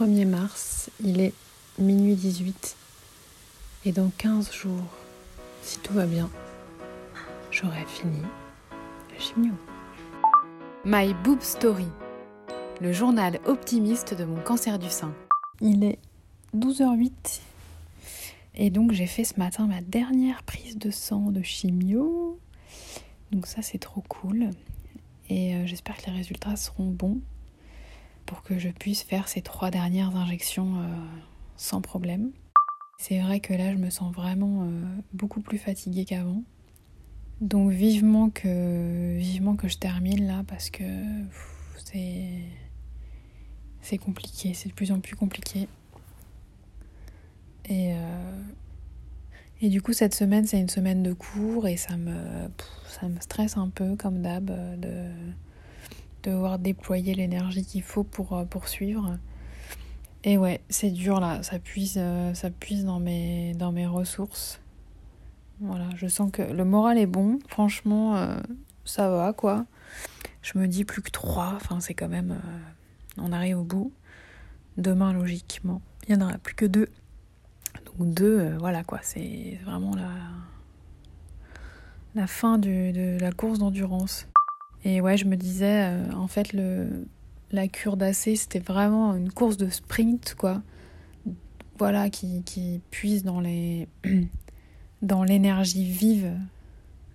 1er mars, il est minuit 18 et dans 15 jours, si tout va bien, j'aurai fini le chimio. My Boob Story, le journal optimiste de mon cancer du sein. Il est 12h08 et donc j'ai fait ce matin ma dernière prise de sang de chimio. Donc ça c'est trop cool et euh, j'espère que les résultats seront bons pour que je puisse faire ces trois dernières injections euh, sans problème. C'est vrai que là, je me sens vraiment euh, beaucoup plus fatiguée qu'avant. Donc vivement que vivement que je termine là parce que c'est compliqué, c'est de plus en plus compliqué. Et euh, et du coup cette semaine c'est une semaine de cours et ça me ça me stresse un peu comme d'hab de devoir déployer l'énergie qu'il faut pour euh, poursuivre. Et ouais, c'est dur là, ça puise, euh, ça puise dans mes, dans mes ressources. Voilà, je sens que le moral est bon, franchement, euh, ça va quoi. Je me dis plus que trois, enfin c'est quand même. on arrive au bout. Demain, logiquement, il n'y en aura plus que deux. Donc deux, voilà quoi, c'est vraiment la, la fin du, de la course d'endurance. Et ouais, je me disais, euh, en fait, le, la cure d'AC, c'était vraiment une course de sprint, quoi. Voilà, qui, qui puise dans les dans l'énergie vive.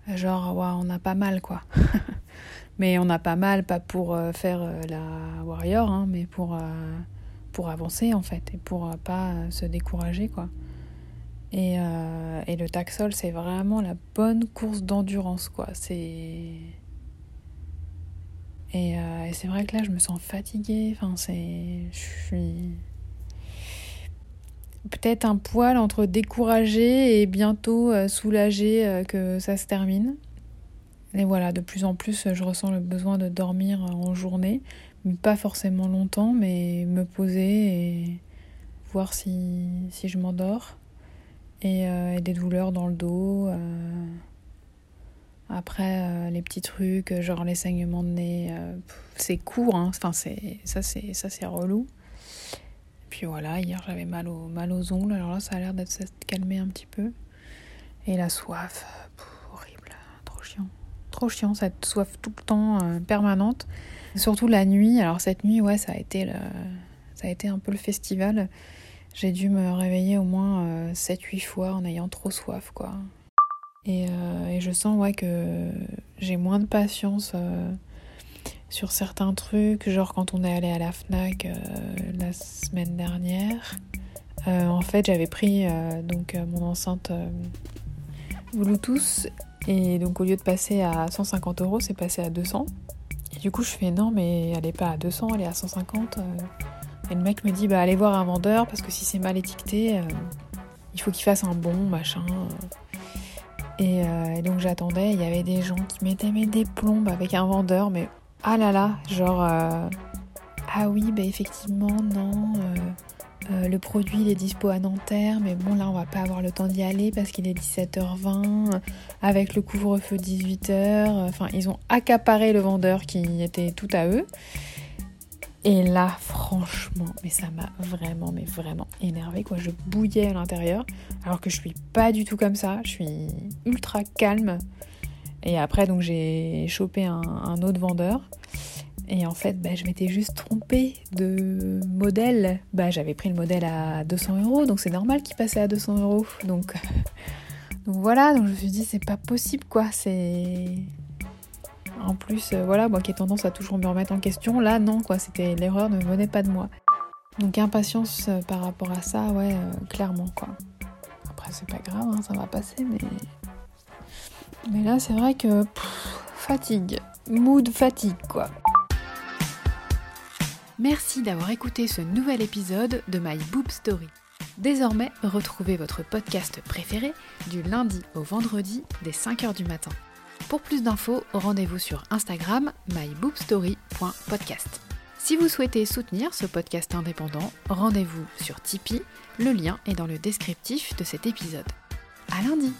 Genre, ouais, on a pas mal, quoi. mais on a pas mal, pas pour euh, faire euh, la warrior, hein, mais pour, pour avancer, en fait, et pour pas se décourager, quoi. Et, et le taxol, c'est vraiment la bonne course d'endurance, quoi. C'est euh, et, c'est vrai que là, je me sens fatiguée. Enfin. Je suis. Peut-être un poil entre découragée et bientôt euh, soulagée euh, que ça se termine. Et voilà, de plus en plus, je ressens le besoin de dormir en journée. Pas forcément longtemps, mais me poser et voir si, je m'endors. Et, des douleurs dans le dos. Après, euh, les petits trucs, euh, genre les saignements de nez, euh, c'est court, hein. enfin, ça, c'est, ça c'est relou. Puis voilà, hier j'avais mal, au, mal aux ongles, alors là ça a l'air d'être calmé un petit peu. Et la soif, horrible, trop chiant. Trop chiant, cette soif tout le temps permanente. Surtout la nuit, alors cette nuit, ouais, ça a été, ça a été un peu le festival. J'ai dû me réveiller au moins 7-8 fois en ayant trop soif, quoi. Euh, et, je sens ouais, que j'ai moins de patience euh, sur certains trucs, genre quand on est allé à la FNAC euh, la semaine dernière. en fait, j'avais pris donc mon enceinte Bluetooth et donc au lieu de passer à 150 euros, c'est passé à 200. Et du coup, je fais non, mais elle est pas à 200, elle est à 150. Et le mec me dit bah allez voir un vendeur parce que si c'est mal étiqueté, il faut qu'il fasse un bon machin. Euh, et, donc j'attendais, il y avait des gens qui mettaient des plombes avec un vendeur, mais ah là là, genre euh, ah oui, bah effectivement, non, euh, le produit il est dispo à Nanterre, mais bon là on va pas avoir le temps d'y aller parce qu'il est 17h20, avec le couvre-feu 18h, enfin ils ont accaparé le vendeur qui était tout à eux. Et là, franchement, mais ça m'a vraiment, mais vraiment énervé quoi. Je bouillais à l'intérieur, alors que je suis pas du tout comme ça. Je suis ultra calme. Et après, donc j'ai chopé un, autre vendeur. Et en fait, bah, je m'étais juste trompée de modèle. Bah, j'avais pris le modèle à 200 euros, donc c'est normal qu'il passait à 200 euros. Donc, voilà, donc je me suis dit, c'est pas possible quoi. C'est en plus, euh, voilà, moi qui ai tendance à toujours me remettre en question, là non, quoi, c'était l'erreur ne venait pas de moi. Donc impatience euh, par rapport à ça, ouais, euh, clairement, quoi. C'est pas grave, hein, ça va passer, mais. Mais là, c'est vrai que. fatigue. Mood fatigue, quoi. Merci d'avoir écouté ce nouvel épisode de My Boob Story. Désormais, retrouvez votre podcast préféré du lundi au vendredi dès 5h du matin. Pour plus d'infos, rendez-vous sur Instagram myboobstory.podcast. Si vous souhaitez soutenir ce podcast indépendant, rendez-vous sur Tipeee, le lien est dans le descriptif de cet épisode. À lundi